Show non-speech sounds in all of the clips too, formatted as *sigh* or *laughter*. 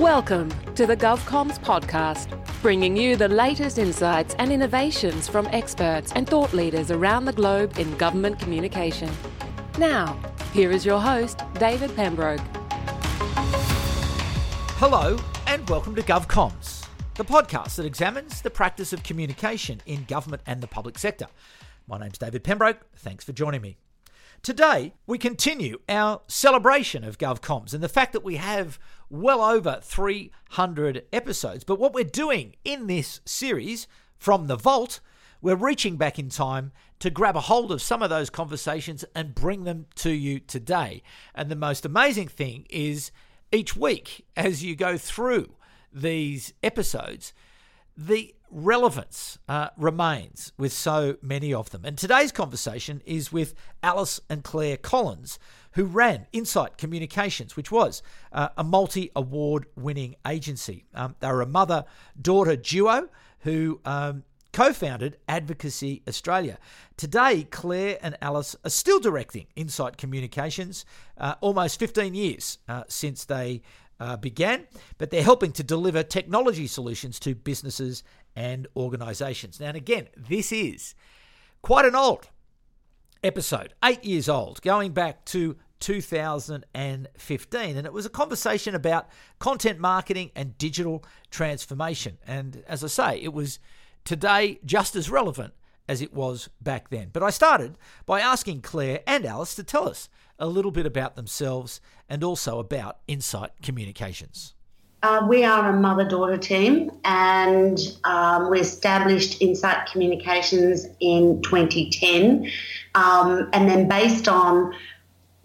Welcome to the GovComms podcast, bringing you the latest insights and innovations from experts and thought leaders around the globe in government communication. Now, here is your host, David Pembroke. Hello, and welcome to GovComms, the podcast that examines the practice of communication in government and the public sector. My name's David Pembroke. Thanks for joining me. Today, we continue our celebration of GovComms and the fact that we have well over 300 episodes. But what we're doing in this series from the vault, we're reaching back in time to grab a hold of some of those conversations and bring them to you today. And the most amazing thing is each week, as you go through these episodes, the relevance uh, remains with so many of them. And today's conversation is with Alice and Clare Collins, who ran Insight Communications, which was uh, a multi award winning agency. Um, they were a mother daughter duo who um, co founded Advocacy Australia. Today, Clare and Alice are still directing Insight Communications, uh, almost 15 years uh, since they uh, began, but they're helping to deliver technology solutions to businesses and organisations. Now, and again, this is quite an old episode, eight years old, going back to 2015. And it was a conversation about content marketing and digital transformation. And as I say, it was today just as relevant as it was back then. But I started by asking Clare and Alice to tell us a little bit about themselves and also about Insight Communications. Uh, we are a mother daughter team and um, we established Insight Communications in 2010. Um, and then, based on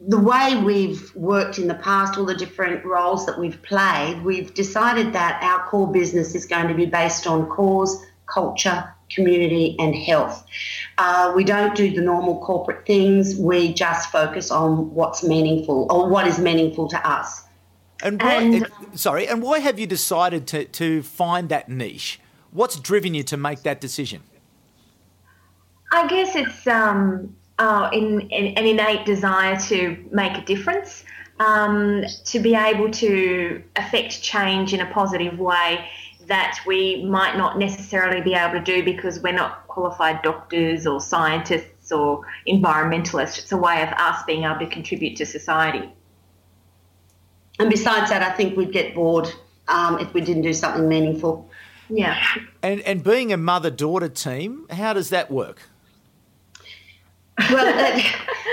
the way we've worked in the past, all the different roles that we've played, we've decided that our core business is going to be based on cause, culture, community, and health. Uh, we don't do the normal corporate things. We just focus on what's meaningful or what is meaningful to us. And, why, and sorry, and why have you decided to, to find that niche? What's driven you to make that decision? I guess it's um, uh, in, in, an innate desire to make a difference, um, to be able to affect change in a positive way that we might not necessarily be able to do because we're not qualified doctors or scientists or environmentalists. It's a way of us being able to contribute to society. And besides that, I think we'd get bored um, if we didn't do something meaningful. Yeah. And and being a mother daughter team, how does that work? Well,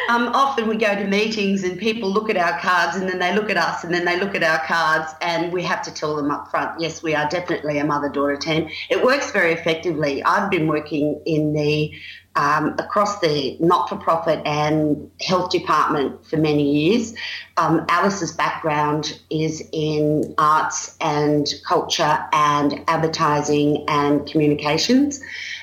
um, often we go to meetings and people look at our cards and then they look at us and then they look at our cards and we have to tell them up front, yes, we are definitely a mother daughter team. It works very effectively. I've been working in the um, across the not for profit and health department for many years. Um, Alice's background is in arts and culture and advertising and communications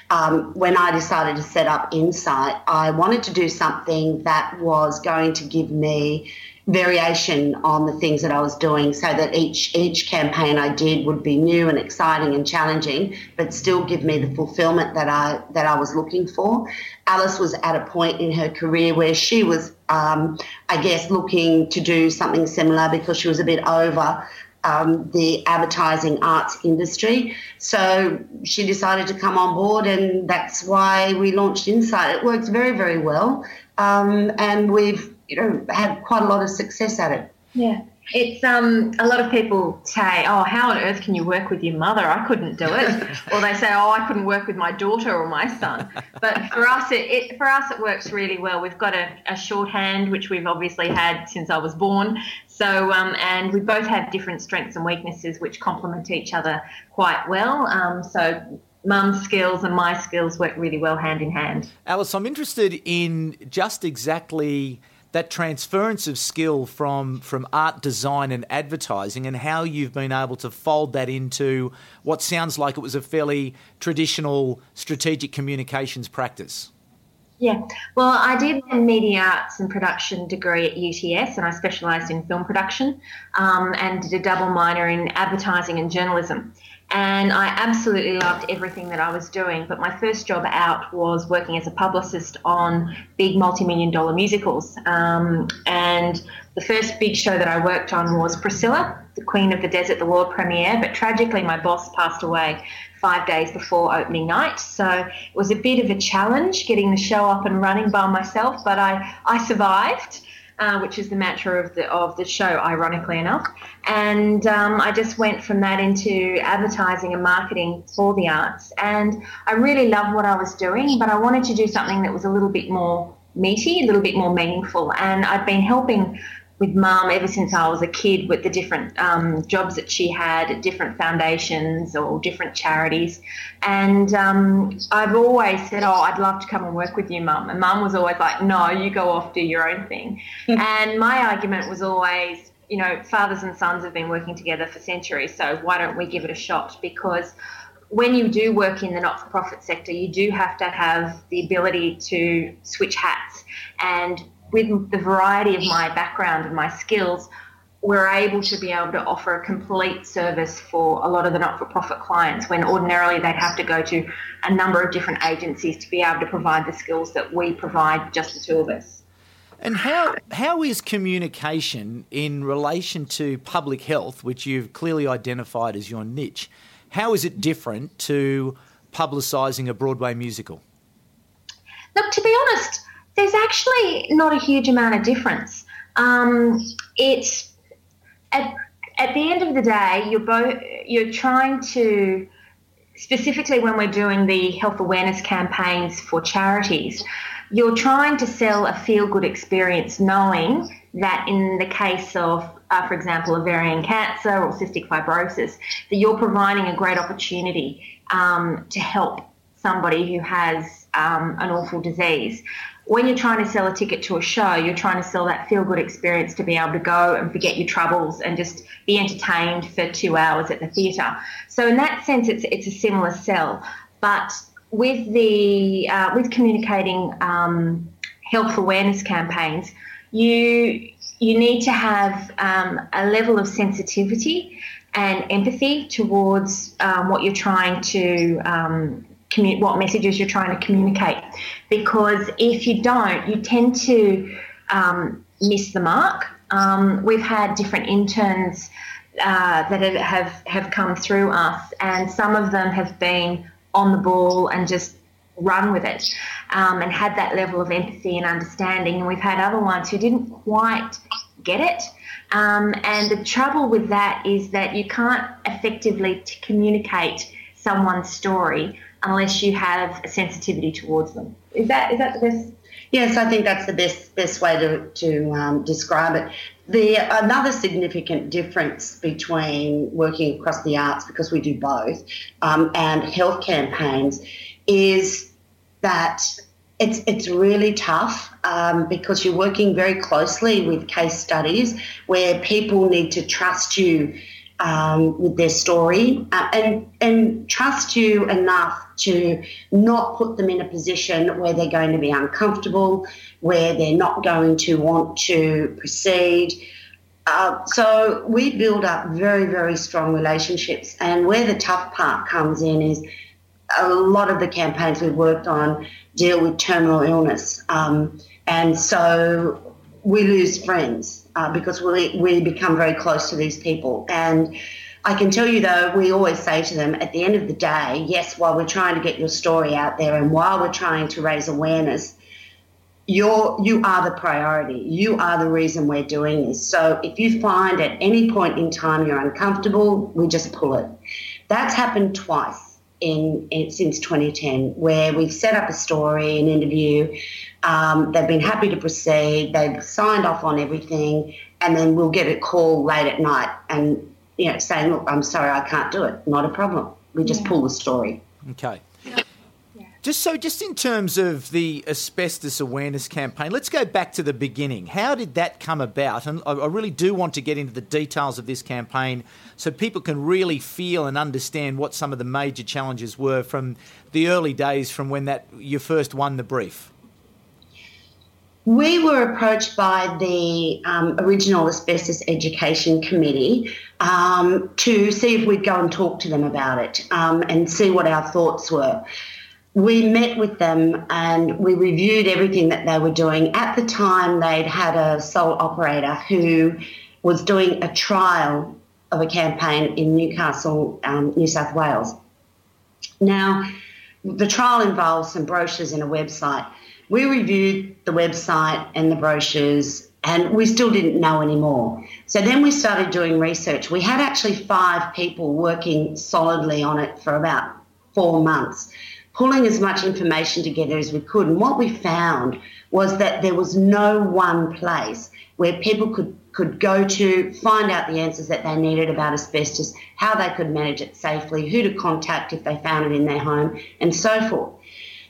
um, when I decided to set up Insight, I wanted to do something that was going to give me variation on the things that I was doing so that each each campaign I did would be new and exciting and challenging but still give me the fulfillment that I that I was looking for. Alice was at a point in her career where she was um, I guess looking to do something similar because she was a bit over um, the advertising arts industry. So she decided to come on board, and that's why we launched Insight. It works very, very well, um, and we've you know had quite a lot of success at it. Yeah. It's um a lot of people say, "Oh, how on earth can you work with your mother? I couldn't do it," *laughs* or they say, "Oh, I couldn't work with my daughter or my son." But for us, it, it for us it works really well. We've got a, a shorthand which we've obviously had since I was born. So um, and we both have different strengths and weaknesses which complement each other quite well. Um, so mum's skills and my skills work really well hand in hand. Alice, I'm interested in just exactly that transference of skill from from art design and advertising and how you've been able to fold that into what sounds like it was a fairly traditional strategic communications practice. Yeah, well, I did a media arts and production degree at UTS, and I specialised in film production, um, and did a double minor in advertising and journalism. And I absolutely loved everything that I was doing. But my first job out was working as a publicist on big multi-million dollar musicals. Um, and the first big show that I worked on was Priscilla, the Queen of the Desert, the world premiere. But tragically, my boss passed away five days before opening night. So it was a bit of a challenge getting the show up and running by myself, but I, I survived uh, which is the mantra of the of the show, ironically enough. And um, I just went from that into advertising and marketing for the arts. And I really loved what I was doing, but I wanted to do something that was a little bit more meaty, a little bit more meaningful. And I'd been helping with mum ever since I was a kid with the different um, jobs that she had at different foundations or different charities. And um, I've always said, Oh, I'd love to come and work with you, mum. And mum was always like, No, you go off, do your own thing. and my argument was always, you know, fathers and sons have been working together for centuries, so why don't we give it a shot? Because when you do work in the not for profit sector, you do have to have the ability to switch hats and with the variety of my background and my skills, we're able to be able to offer a complete service for a lot of the not-for-profit clients when ordinarily they'd have to go to a number of different agencies to be able to provide the skills that we provide just the two of us. And how how is communication in relation to public health, which you've clearly identified as your niche? How is it different to publicising a Broadway musical? Look, to be honest, there's actually not a huge amount of difference. Um, it's at, at the end of the day, you're both you're trying to specifically when we're doing the health awareness campaigns for charities, you're trying to sell a feel good experience, knowing that in the case of, uh, for example, ovarian cancer or cystic fibrosis, that you're providing a great opportunity um, to help somebody who has um, an awful disease when you're trying to sell a ticket to a show, you're trying to sell that feel good experience to be able to go and forget your troubles and just be entertained for two hours at the theatre. So in that sense, it's it's a similar sell, but with the uh, with communicating um, health awareness campaigns, you you need to have um, a level of sensitivity and empathy towards um, what you're trying to um, commu- what messages you're trying to communicate. Because if you don't, you tend to um, miss the mark. Um, we've had different interns uh, that have have come through us, and some of them have been on the ball and just run with it um, and had that level of empathy and understanding. And we've had other ones who didn't quite get it. Um, and the trouble with that is that you can't effectively communicate someone's story unless you have a sensitivity towards them. Is that is that the best? Yes, I think that's the best best way to to um, describe it. The another significant difference between working across the arts, because we do both, um, and health campaigns, is that it's it's really tough um, because you're working very closely with case studies where people need to trust you um, with their story. Uh, and and trust you enough to not put them in a position where they're going to be uncomfortable, where they're not going to want to proceed. Uh, so we build up very very strong relationships, and where the tough part comes in is a lot of the campaigns we've worked on deal with terminal illness, um, and so we lose friends uh, because we, we become very close to these people. And I can tell you, though, we always say to them at the end of the day, yes, while we're trying to get your story out there and while we're trying to raise awareness, you're, you are the priority. You are the reason we're doing this. So if you find at any point in time you're uncomfortable, we just pull it. That's happened twice in, in since 2010, where we've set up a story, an interview, um, they've been happy to proceed. They've signed off on everything, and then we'll get a call late at night and you know saying, "Look, I'm sorry, I can't do it. Not a problem." We just yeah. pull the story. Okay. Just so, just in terms of the asbestos awareness campaign, let's go back to the beginning. How did that come about? And I, I really do want to get into the details of this campaign so people can really feel and understand what some of the major challenges were from the early days from when that you first won the brief. We were approached by the um, original Asbestos Education Committee um, to see if we'd go and talk to them about it um, and see what our thoughts were. We met with them and we reviewed everything that they were doing. At the time, they'd had a sole operator who was doing a trial of a campaign in Newcastle, um, New South Wales. Now, the trial involves some brochures and a website we reviewed the website and the brochures and we still didn't know anymore. So then we started doing research. We had actually five people working solidly on it for about four months, pulling as much information together as we could. And what we found was that there was no one place where people could, could go to find out the answers that they needed about asbestos, how they could manage it safely, who to contact if they found it in their home, and so forth.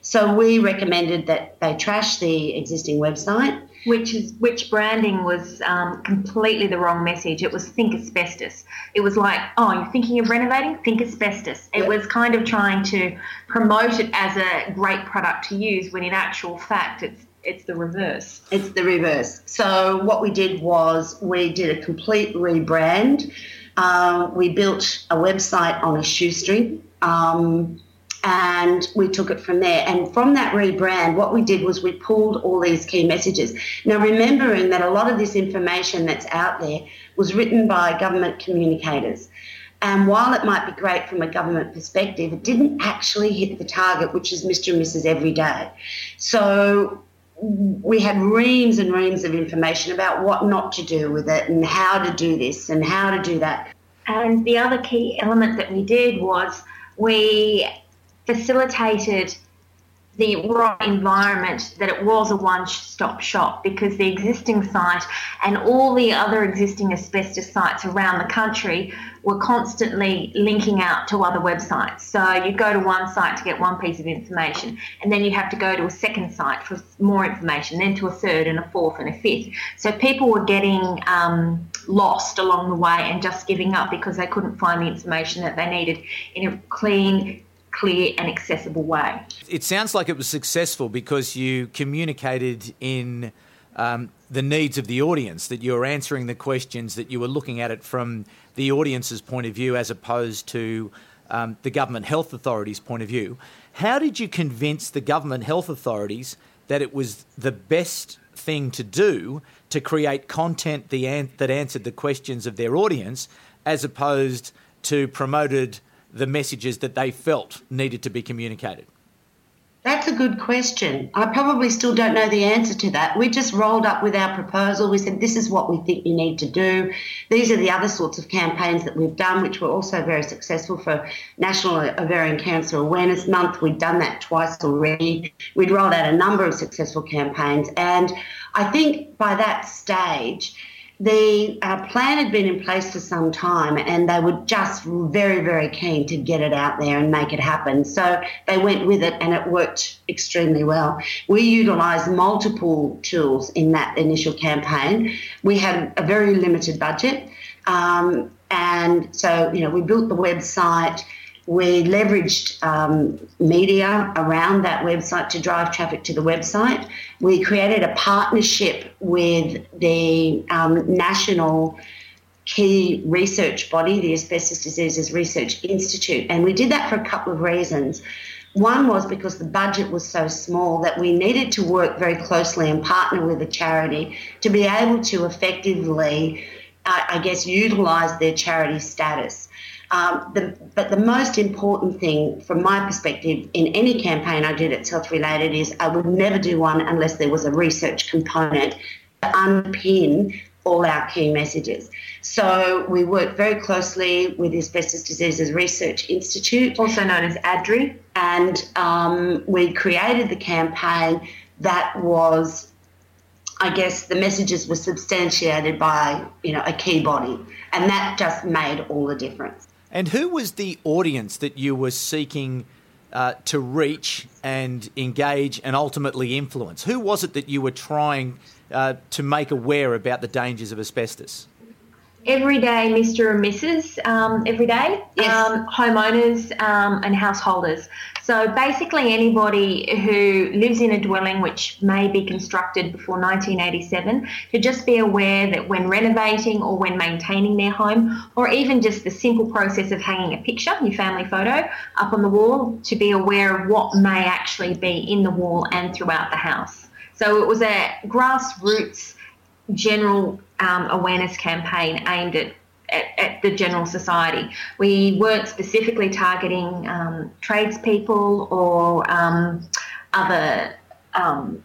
So we recommended that they trash the existing website. Which is which branding was um, completely the wrong message. It was think asbestos. It was like, oh, you're thinking of renovating? Think asbestos. It yep. was kind of trying to promote it as a great product to use, when in actual fact, it's it's the reverse. It's the reverse. So what we did was we did a complete rebrand. Uh, we built a website on a shoestring. Um, and we took it from there. And from that rebrand, what we did was we pulled all these key messages. Now, remembering that a lot of this information that's out there was written by government communicators. And while it might be great from a government perspective, it didn't actually hit the target, which is Mr. and Mrs. Everyday. So we had reams and reams of information about what not to do with it and how to do this and how to do that. And the other key element that we did was we facilitated the right environment that it was a one stop shop because the existing site and all the other existing asbestos sites around the country were constantly linking out to other websites. So you go to one site to get one piece of information, and then you have to go to a second site for more information, then to a third and a fourth and a fifth. So people were getting um, lost along the way and just giving up because they couldn't find the information that they needed in a clean, clear and accessible way. It sounds like it was successful because you communicated in um, the needs of the audience, that you were answering the questions, that you were looking at it from the audience's point of view as opposed to um, the government health authorities' point of view. How did you convince the government health authorities that it was the best thing to do to create content that answered the questions of their audience as opposed to promoted the messages that they felt needed to be communicated? That's a good question. I probably still don't know the answer to that. We just rolled up with our proposal. We said, this is what we think you need to do. These are the other sorts of campaigns that we've done, which were also very successful for National Ovarian Cancer Awareness Month. We'd done that twice already. We'd rolled out a number of successful campaigns. And I think by that stage, the uh, plan had been in place for some time and they were just very, very keen to get it out there and make it happen. So they went with it and it worked extremely well. We utilised multiple tools in that initial campaign. We had a very limited budget. Um, and so, you know, we built the website we leveraged um, media around that website to drive traffic to the website. We created a partnership with the um, national key research body, the Asbestos Diseases Research Institute, and we did that for a couple of reasons. One was because the budget was so small that we needed to work very closely and partner with a charity to be able to effectively, uh, I guess, utilise their charity status. Um, the, but the most important thing, from my perspective, in any campaign I did that's health related, is I would never do one unless there was a research component to underpin all our key messages. So we worked very closely with the Asbestos Diseases Research Institute, also known as ADRI, and um, we created the campaign that was I guess the messages were substantiated by you know a key body, and that just made all the difference. And who was the audience that you were seeking uh, to reach and engage and ultimately influence? Who was it that you were trying uh, to make aware about the dangers of asbestos? everyday Mr. and Mrs. Um, every day, Yes. um, homeowners um, and householders. So basically, anybody who lives in a dwelling which may be constructed before 1987 should just be aware that when renovating or when maintaining their home, or even just the simple process of hanging a picture, your family photo, up on the wall, to be aware of what may actually be in the wall and throughout the house. So it was a grassroots general um, awareness campaign aimed at, at, at, the general society. We weren't specifically targeting um, tradespeople or um, other um,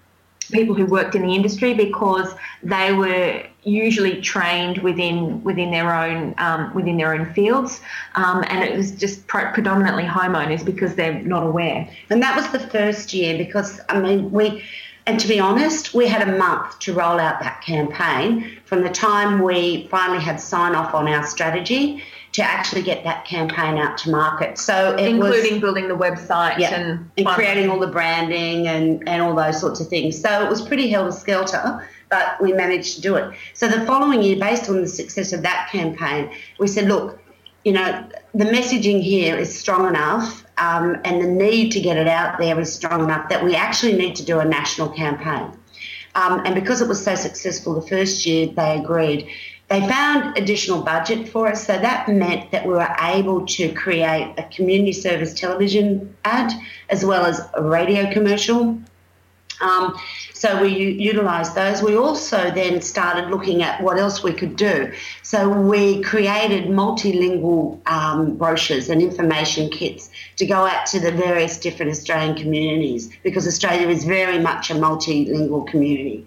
people who worked in the industry because they were usually trained within within their own um, within their own fields, um, and it was just pre- predominantly homeowners because they're not aware. And that was the first year because I mean we and to be honest, we had a month to roll out that campaign from the time we finally had sign off on our strategy to actually get that campaign out to market. So including was, building the website yeah, and, and creating all the branding and, and all those sorts of things. So it was pretty helter skelter, but we managed to do it. So the following year, based on the success of that campaign, we said, look, you know, the messaging here is strong enough um, and the need to get it out there is strong enough that we actually need to do a national campaign. Um, and because it was so successful the first year, they agreed. They found additional budget for us, so that meant that we were able to create a community service television ad as well as a radio commercial. Um, so we utilised those. We also then started looking at what else we could do. So we created multilingual um, brochures and information kits to go out to the various different Australian communities because Australia is very much a multilingual community.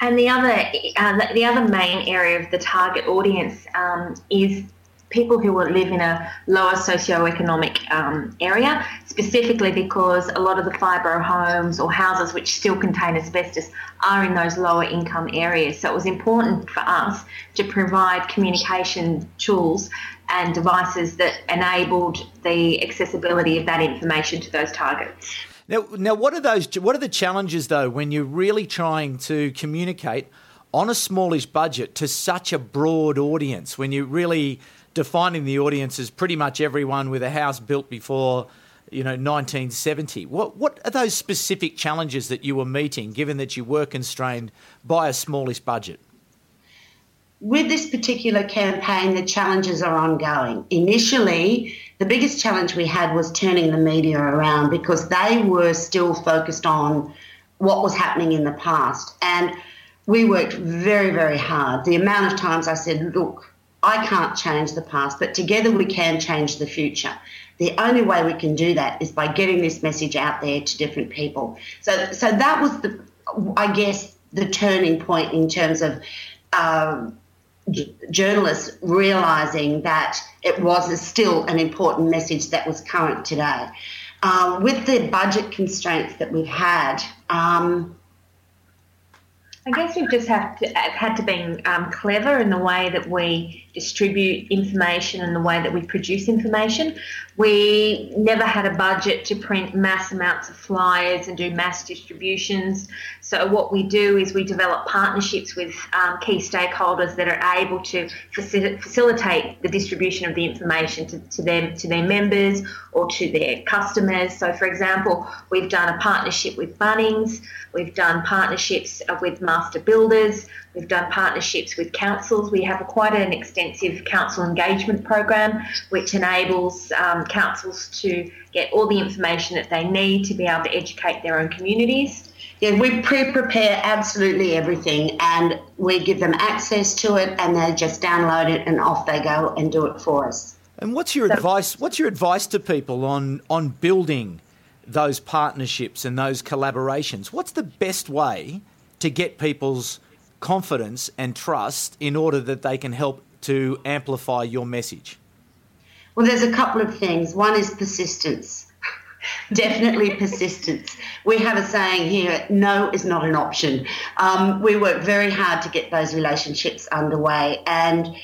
And the other, uh, the other main area of the target audience um, is people who live in a lower socioeconomic um, area, specifically because a lot of the fibro homes or houses which still contain asbestos are in those lower income areas. So it was important for us to provide communication tools and devices that enabled the accessibility of that information to those targets. Now, now, what are those? What are the challenges though when you're really trying to communicate on a smallish budget to such a broad audience? When you're really defining the audience as pretty much everyone with a house built before, you know, 1970. What what are those specific challenges that you were meeting, given that you were constrained by a smallish budget? With this particular campaign, the challenges are ongoing. Initially, the biggest challenge we had was turning the media around because they were still focused on what was happening in the past. And we worked very, very hard. The amount of times I said, look, I can't change the past, but together we can change the future. The only way we can do that is by getting this message out there to different people. So, so that was the, I guess, the turning point in terms of um, j- journalists realizing that it was still an important message that was current today. Uh, with the budget constraints that we've had, um, I guess we've just have to, had to be um, clever in the way that we distribute information and the way that we produce information. We never had a budget to print mass amounts of flyers and do mass distributions. So what we do is we develop partnerships with um, key stakeholders that are able to facil- facilitate the distribution of the information to, to them to their members or to their customers. So, for example, we've done a partnership with Bunnings. We've done partnerships with master builders. We've done partnerships with councils. We have a, quite an extensive council engagement program, which enables um, councils to get all the information that they need to be able to educate their own communities. Yeah, we pre-prepare absolutely everything, and we give them access to it, and they just download it, and off they go and do it for us. And what's your so, advice? What's your advice to people on on building those partnerships and those collaborations? What's the best way to get people's confidence and trust in order that they can help to amplify your message? Well, there's a couple of things. One is persistence. *laughs* Definitely persistence. We have a saying here no is not an option. Um, we work very hard to get those relationships underway. And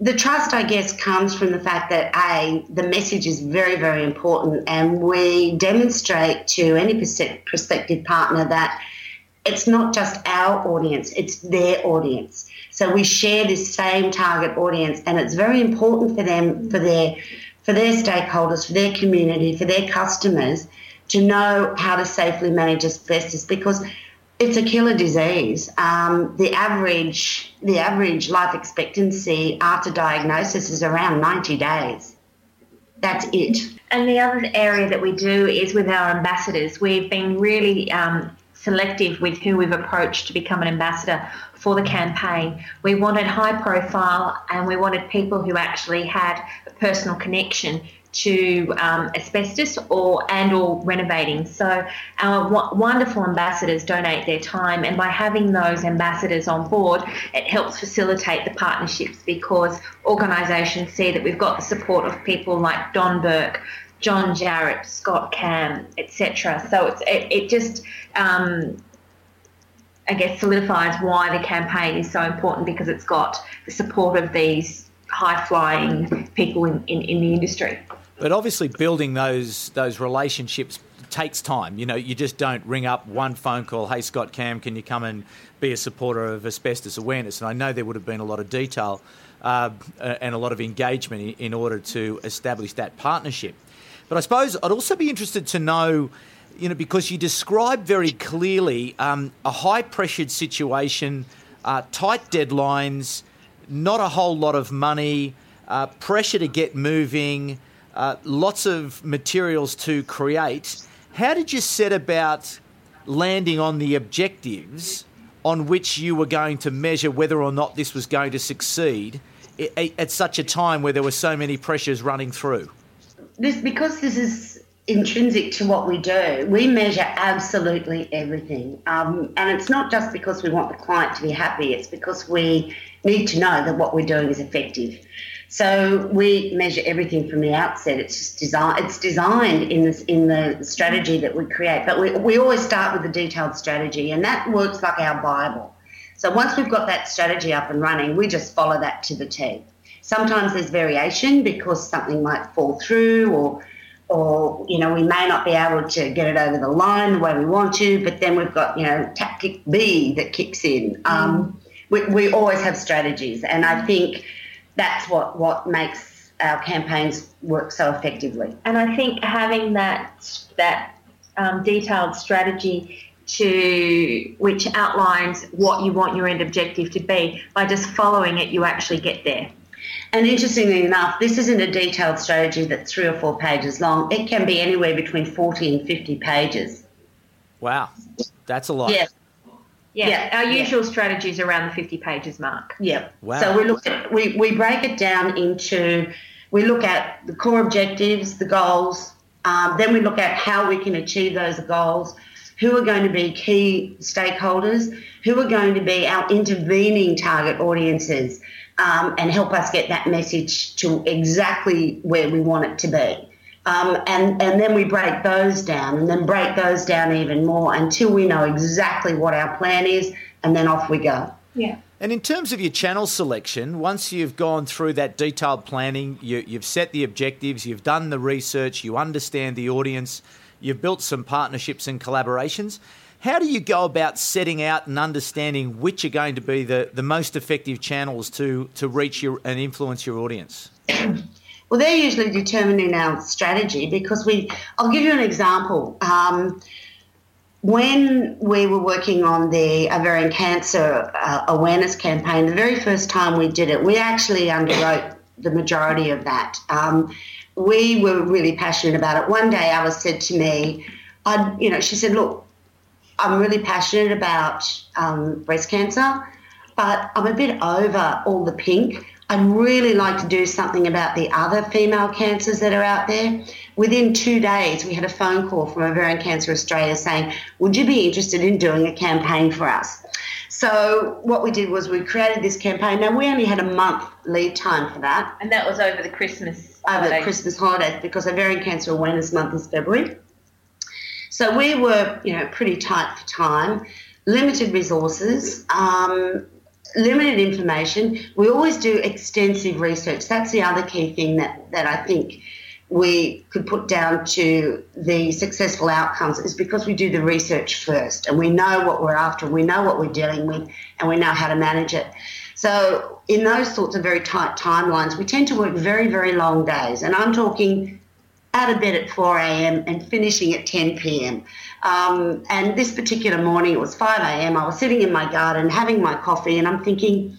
the trust, I guess, comes from the fact that A, the message is very, very important, and we demonstrate to any prospective partner that it's not just our audience, it's their audience. So we share this same target audience, and it's very important for them, for their, for their stakeholders, for their community, for their customers, to know how to safely manage asbestos because it's a killer disease. Um, the average the average life expectancy after diagnosis is around 90 days. That's it. And the other area that we do is with our ambassadors. We've been really um, selective with who we've approached to become an ambassador for the campaign. We wanted high profile and we wanted people who actually had a personal connection to um, asbestos or and or renovating. So our w- wonderful ambassadors donate their time, and by having those ambassadors on board, it helps facilitate the partnerships because organisations see that we've got the support of people like Don Burke. John Jarrett, Scott Cam, etc. So it's, it, it just um, I guess solidifies why the campaign is so important because it's got the support of these high flying people in, in, in the industry. But obviously, building those those relationships takes time. You know, you just don't ring up one phone call. Hey, Scott Cam, can you come and be a supporter of asbestos awareness? And I know there would have been a lot of detail uh, and a lot of engagement in order to establish that partnership. But I suppose I'd also be interested to know, you know, because you describe very clearly um, a high pressured situation, uh, tight deadlines, not a whole lot of money, uh, pressure to get moving uh, lots of materials to create. How did you set about landing on the objectives on which you were going to measure whether or not this was going to succeed at such a time where there were so many pressures running through? This because this is intrinsic to what we do. We measure absolutely everything, um, and it's not just because we want the client to be happy. It's because we need to know that what we're doing is effective. So we measure everything from the outset. It's just design. It's designed in this in the strategy that we create. But we, we always start with a detailed strategy, and that works like our Bible. So once we've got that strategy up and running, we just follow that to the T. Sometimes there's variation because something might fall through, or or you know we may not be able to get it over the line the way we want to. But then we've got you know tactic B that kicks in. Mm. Um, we, we always have strategies, and I think that's what, what makes our campaigns work so effectively. And I think having that that um, detailed strategy to which outlines what you want your end objective to be, by just following it, you actually get there. And interestingly enough, this isn't a detailed strategy that's three or four pages long. It can be anywhere between 40 and 50 pages. Wow, that's a lot. Yeah. Yeah, yeah, our usual yeah. strategy is around the 50 pages mark. Yeah. Wow. So we look at, we, we break it down into, we look at the core objectives, the goals, um, then we look at how we can achieve those goals, who are going to be key stakeholders, who are going to be our intervening target audiences, um, and help us get that message to exactly where we want it to be. Um, and, and then we break those down and then break those down even more until we know exactly what our plan is and then off we go. Yeah. And in terms of your channel selection, once you've gone through that detailed planning, you, have set the objectives, you've done the research, you understand the audience, you've built some partnerships and collaborations. How do you go about setting out and understanding which are going to be the, the most effective channels to, to reach your, and influence your audience? *clears throat* Well, they're usually determining our strategy because we. I'll give you an example. Um, when we were working on the ovarian cancer uh, awareness campaign, the very first time we did it, we actually underwrote the majority of that. Um, we were really passionate about it. One day, Alice said to me, "I, you know," she said, "Look, I'm really passionate about um, breast cancer, but I'm a bit over all the pink." I'd really like to do something about the other female cancers that are out there. Within two days, we had a phone call from Ovarian Cancer Australia saying, Would you be interested in doing a campaign for us? So, what we did was we created this campaign. Now, we only had a month lead time for that. And that was over the Christmas Over holidays. the Christmas holidays because Ovarian Cancer Awareness Month is February. So, we were, you know, pretty tight for time, limited resources. Um, limited information. We always do extensive research. That's the other key thing that, that I think we could put down to the successful outcomes is because we do the research first and we know what we're after, we know what we're dealing with, and we know how to manage it. So, in those sorts of very tight timelines, we tend to work very, very long days. And I'm talking out of bed at 4 a.m. and finishing at 10 p.m. Um, and this particular morning, it was 5 a.m. I was sitting in my garden having my coffee, and I'm thinking,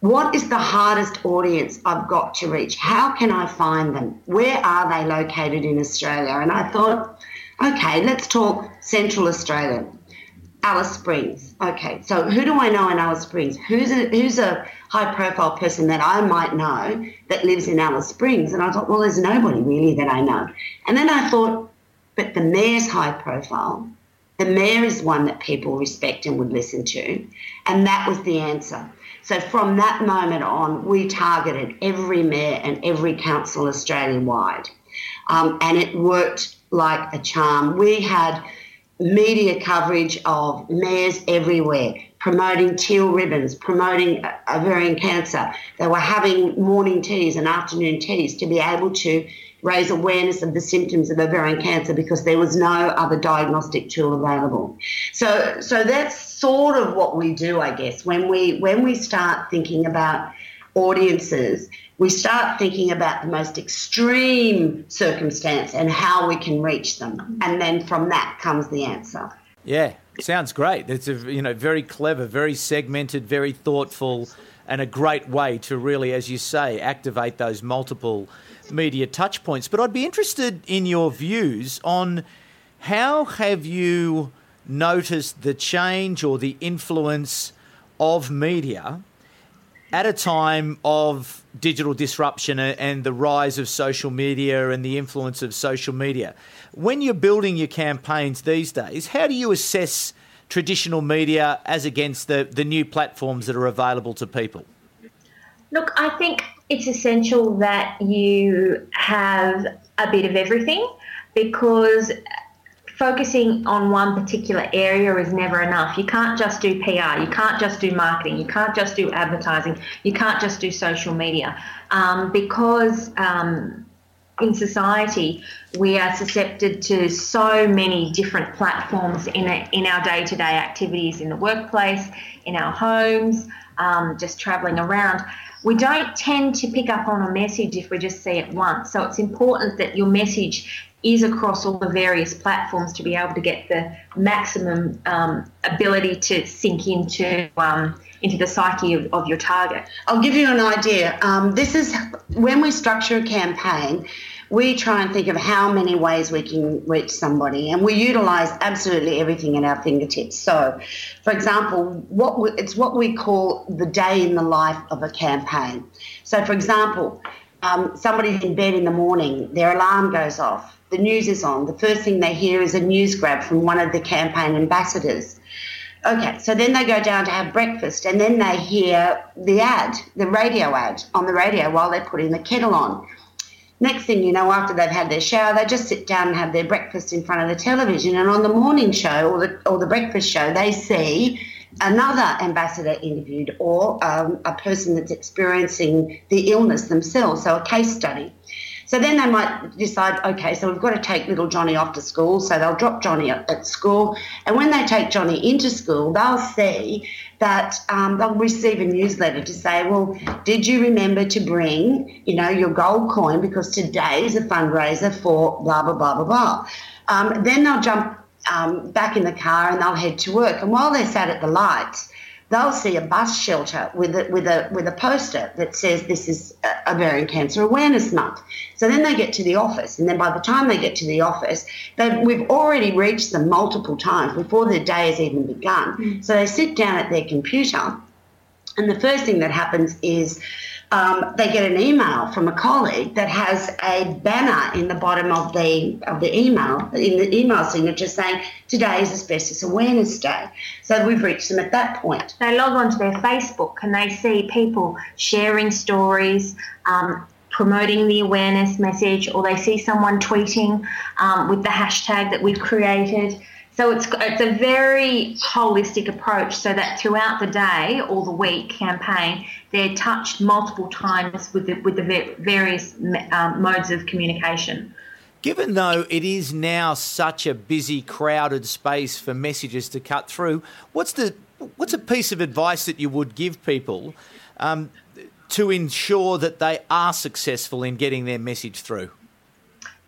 what is the hardest audience I've got to reach? How can I find them? Where are they located in Australia? And I thought, okay, let's talk Central Australia. Alice Springs. Okay, so who do I know in Alice Springs? Who's a, who's a high profile person that I might know that lives in Alice Springs? And I thought, well, there's nobody really that I know. And then I thought, but the mayor's high profile. The mayor is one that people respect and would listen to. And that was the answer. So from that moment on, we targeted every mayor and every council Australia wide. Um, and it worked like a charm. We had media coverage of mayors everywhere promoting teal ribbons, promoting ovarian cancer. They were having morning teas and afternoon teas to be able to raise awareness of the symptoms of ovarian cancer because there was no other diagnostic tool available. So, so that's sort of what we do, I guess, when we when we start thinking about audiences we start thinking about the most extreme circumstance and how we can reach them. And then from that comes the answer. Yeah, sounds great. It's a you know very clever, very segmented, very thoughtful, and a great way to really, as you say, activate those multiple media touch points. But I'd be interested in your views on how have you noticed the change or the influence of media at a time of digital disruption and the rise of social media and the influence of social media. When you're building your campaigns these days, how do you assess traditional media as against the, the new platforms that are available to people? Look, I think it's essential that you have a bit of everything because focusing on one particular area is never enough. You can't just do PR, you can't just do marketing, you can't just do advertising, you can't just do social media um, because. Um, in society, we are susceptible to so many different platforms in, a, in our day to day activities in the workplace, in our homes, um, just traveling around. We don't tend to pick up on a message if we just see it once. So it's important that your message is across all the various platforms to be able to get the maximum um, ability to sink into um, into the psyche of, of, your target. I'll give you an idea. Um, this is when we structure a campaign. We try and think of how many ways we can reach somebody, and we utilise absolutely everything at our fingertips. So, for example, what we, it's what we call the day in the life of a campaign. So, for example, um, somebody's in bed in the morning, their alarm goes off the news is on, the first thing they hear is a news grab from one of the campaign ambassadors. Okay, so then they go down to have breakfast and then they hear the ad, the radio ad on the radio while they're putting the kettle on. Next thing you know, after they've had their shower, they just sit down and have their breakfast in front of the television. And on the morning show or the, or the breakfast show, they see another ambassador interviewed or um, a person that's experiencing the illness themselves, so a case study. So then they might decide, okay, so we've got to take little Johnny off to school. So they'll drop Johnny at, at school. And when they take Johnny into school, they'll see that um, they'll receive a newsletter to say, well, did you remember to bring, you know, your gold coin because today is a fundraiser for blah, blah, blah, blah, blah. Um, then they'll jump um, back in the car and they'll head to work. And while they're sat at the lights, they'll see a bus shelter with a, with a with a poster that says this is ovarian cancer awareness month. So then they get to the office, and then by the time they get to the office, we've already reached them multiple times before the day has even begun. Mm. So they sit down at their computer, and the first thing that happens is um, they get an email from a colleague that has a banner in the bottom of the of the email in the email signature saying today is Asbestos Awareness Day. So we've reached them at that point. They log onto their Facebook and they see people sharing stories. Um, promoting the awareness message, or they see someone tweeting um, with the hashtag that we've created. So it's it's a very holistic approach, so that throughout the day or the week campaign, they're touched multiple times with the, with the various um, modes of communication. Given though it is now such a busy, crowded space for messages to cut through, what's the What's a piece of advice that you would give people um, to ensure that they are successful in getting their message through?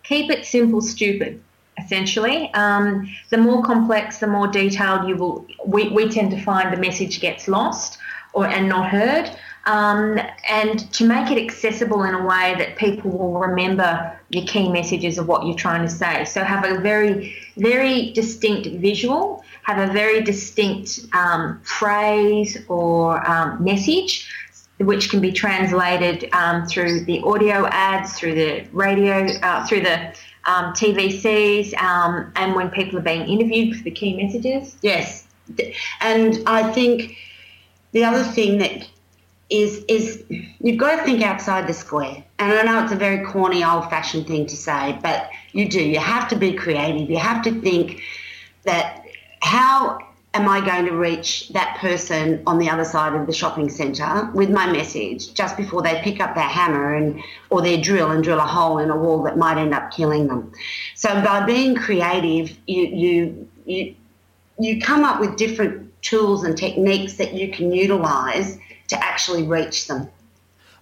Keep it simple, stupid. Essentially, um, the more complex, the more detailed you will. We, we tend to find the message gets lost or and not heard. Um, and to make it accessible in a way that people will remember your key messages of what you're trying to say. So have a very, very distinct visual, have a very distinct um, phrase or um, message, which can be translated um, through the audio ads, through the radio, uh, through the um, TVCs, um, and when people are being interviewed for the key messages. Yes, and I think the other thing that is is you've got to think outside the square. And I know it's a very corny, old-fashioned thing to say, but you do. You have to be creative. You have to think that how am I going to reach that person on the other side of the shopping centre with my message just before they pick up their hammer and or their drill and drill a hole in a wall that might end up killing them. So by being creative, you you you you come up with different tools and techniques that you can utilise to actually reach them.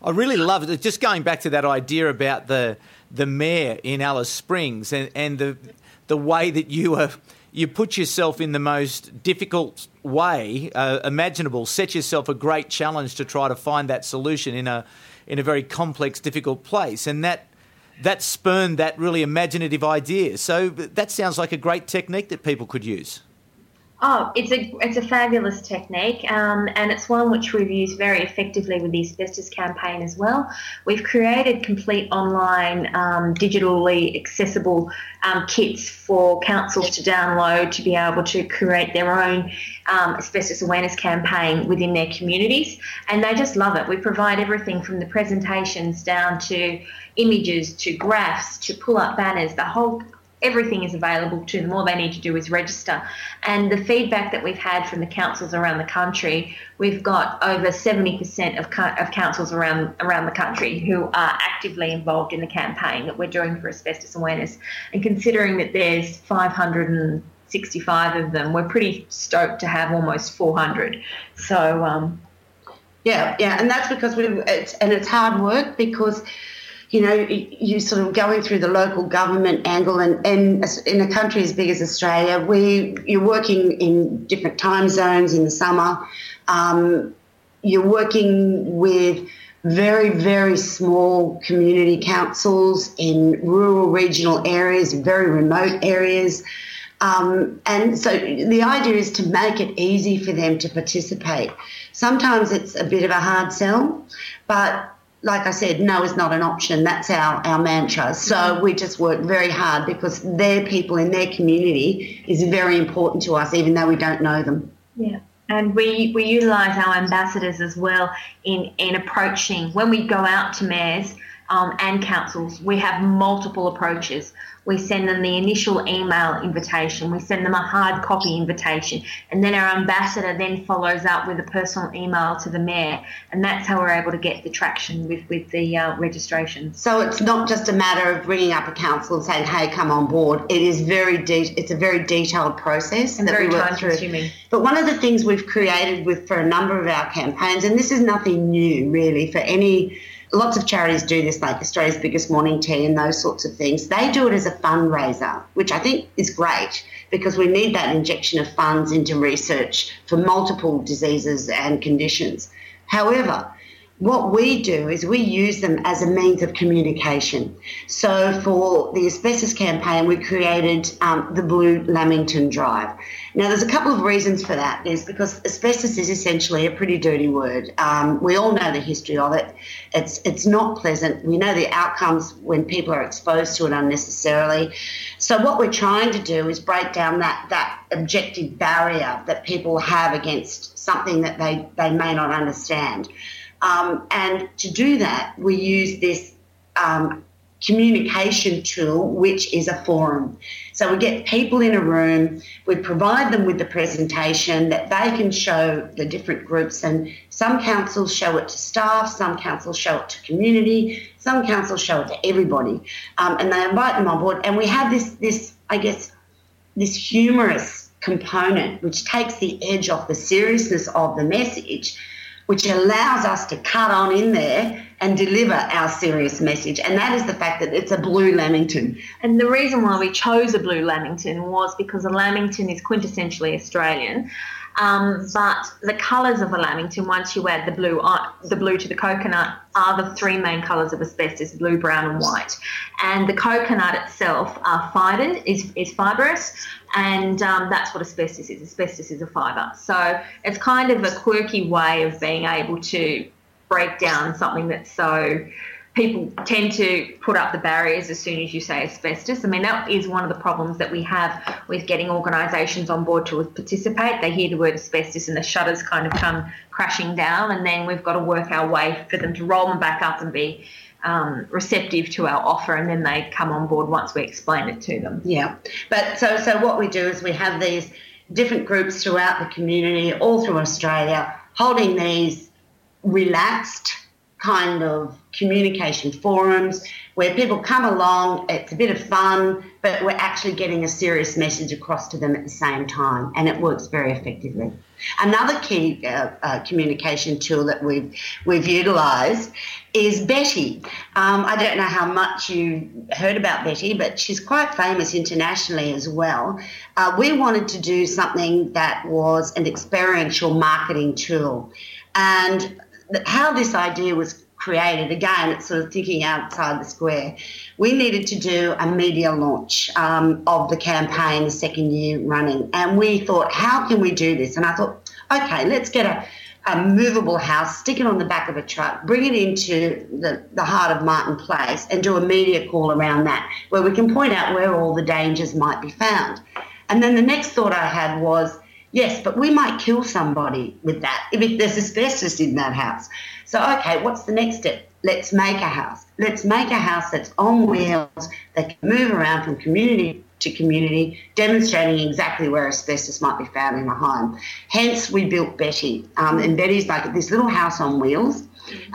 I really love it. Just going back to that idea about the the mayor in Alice Springs and, and the the way that you are you put yourself in the most difficult way uh, imaginable, set yourself a great challenge to try to find that solution in a in a very complex, difficult place, and that that spurned that really imaginative idea. So that sounds like a great technique that people could use. Oh, it's a it's a fabulous technique, um, and it's one which we've used very effectively with the asbestos campaign as well. We've created complete online, um, digitally accessible um, kits for councils to download to be able to create their own um, asbestos awareness campaign within their communities, and they just love it. We provide everything from the presentations down to images to graphs to pull up banners, the whole everything is available to them. All they need to do is register. And the feedback that we've had from the councils around the country, we've got over 70% of, of councils around around the country who are actively involved in the campaign that we're doing for asbestos awareness. And considering that there's 565 of them, we're pretty stoked to have almost 400. So. Um, yeah, yeah, and that's because we it's and it's hard work because you know, you sort of going through the local government angle, and, and in a country as big as Australia, we you're working in different time zones in the summer. Um, you're working with very, very small community councils in rural, regional areas, very remote areas. Um, and so the idea is to make it easy for them to participate. Sometimes it's a bit of a hard sell, but like I said, no is not an option. That's our, our mantra. So mm-hmm. we just work very hard because their people in their community is very important to us, even though we don't know them. Yeah. And we, we utilise our ambassadors as well in, in approaching, when we go out to mayors um, and councils, we have multiple approaches. We send them the initial email invitation, we send them a hard copy invitation, and then our ambassador then follows up with a personal email to the mayor, and that's how we're able to get the traction with with the uh, registration. So it's not just a matter of ringing up a council and saying, "Hey, come on board." It is very de- it's a very detailed process and that very we work through. Consuming. But one of the things we've created with for a number of our campaigns, and this is nothing new really for any lots of charities do this, like Australia's Biggest Morning Tea and those sorts of things. They do it as a fundraiser, which I think is great because we need that injection of funds into research for multiple diseases and conditions. However, what we do is we use them as a means of communication. So for the asbestos campaign, we created um, the Blue Lamington Drive. Now, there's a couple of reasons for that. Is because asbestos is essentially a pretty dirty word. Um, we all know the history of it. It's it's not pleasant. We know the outcomes when people are exposed to it unnecessarily. So what we're trying to do is break down that that objective barrier that people have against something that they they may not understand. Um, and to do that, we use this um, communication tool, which is a forum. So we get people in a room, we provide them with the presentation that they can show the different groups, and some councils show it to staff, some councils show it to community, some councils show it to everybody, um, and they invite them on board. And we have this, this I guess, this humorous component, which takes the edge off the seriousness of the message, which allows us to cut on in there and deliver our serious message. And that is the fact that it's a blue lamington. And the reason why we chose a blue lamington was because a lamington is quintessentially Australian. Um, but the colours of a lamington, once you add the blue, uh, the blue to the coconut, are the three main colours of asbestos: blue, brown, and white. And the coconut itself, uh, fibred, is is fibrous, and um, that's what asbestos is. Asbestos is a fibre, so it's kind of a quirky way of being able to break down something that's so people tend to put up the barriers as soon as you say asbestos. I mean, that is one of the problems that we have with getting organisations on board to participate. They hear the word asbestos and the shutters kind of come crashing down, and then we've got to work our way for them to roll them back up and be um, receptive to our offer, and then they come on board once we explain it to them. Yeah, but so so what we do is we have these different groups throughout the community, all through Australia, holding these relaxed kind of communication forums where people come along, it's a bit of fun, but we're actually getting a serious message across to them at the same time, and it works very effectively. Another key uh, uh, communication tool that we've we've utilised is Betty. Um, I don't know how much you heard about Betty, but she's quite famous internationally as well. Uh, we wanted to do something that was an experiential marketing tool, and how this idea was created, again, it's sort of thinking outside the square. We needed to do a media launch um, of the campaign, the second year running. And we thought, how can we do this? And I thought, okay, let's get a, a movable house, stick it on the back of a truck, bring it into the, the heart of Martin Place, and do a media call around that, where we can point out where all the dangers might be found. And then the next thought I had was, Yes, but we might kill somebody with that if there's asbestos in that house. So, okay, what's the next step? Let's make a house. Let's make a house that's on wheels, that can move around from community to community, demonstrating exactly where asbestos might be found in a home. Hence, we built Betty. Um, and Betty's like this little house on wheels.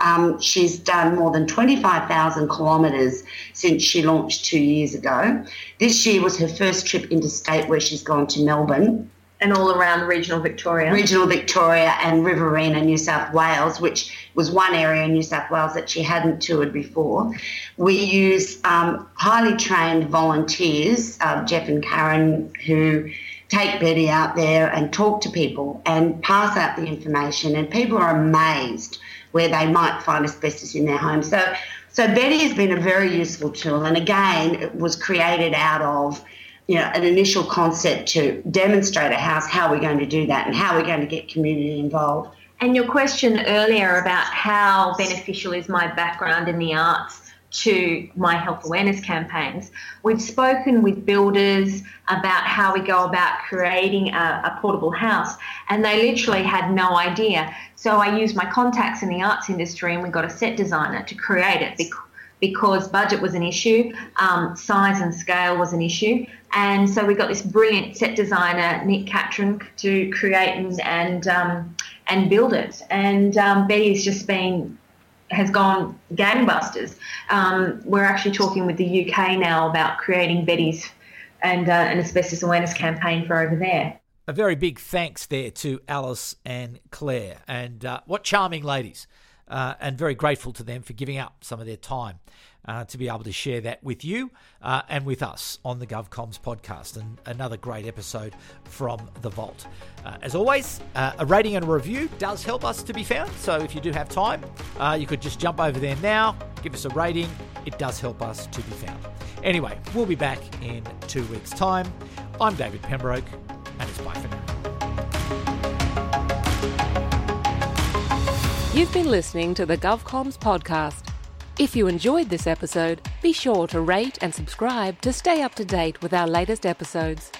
Um, she's done more than 25,000 kilometres since she launched two years ago. This year was her first trip interstate where she's gone to Melbourne and all around regional Victoria. Regional Victoria and Riverina, New South Wales, which was one area in New South Wales that she hadn't toured before. We use um, highly trained volunteers, uh, Jeff and Karen, who take Betty out there and talk to people and pass out the information, and people are amazed where they might find asbestos in their home. So, so Betty has been a very useful tool, and again, it was created out of you know, an initial concept to demonstrate a house, how we're going to do that and how we're going to get community involved. And your question earlier about how beneficial is my background in the arts to my health awareness campaigns. We've spoken with builders about how we go about creating a, a, portable house, and they literally had no idea. So I used my contacts in the arts industry, and we got a set designer to create it because budget was an issue, um, size and scale was an issue. And so we got this brilliant set designer, Nick Catron, to create and and, um, and build it. And um, Betty's just been has gone gangbusters. Um, we're actually talking with the UK now about creating Betty's and uh, an asbestos awareness campaign for over there. A very big thanks there to Alice and Clare, and uh, what charming ladies uh, and very grateful to them for giving up some of their time uh, to be able to share that with you uh, and with us on the GovComms podcast. And another great episode from the Vault. Uh, as always, uh, a rating and a review does help us to be found. So if you do have time, uh, you could just jump over there now, give us a rating. It does help us to be found. Anyway, we'll be back in two weeks' time. I'm David Pembroke, and it's bye for now. You've been listening to the GovComms podcast. If you enjoyed this episode, be sure to rate and subscribe to stay up to date with our latest episodes.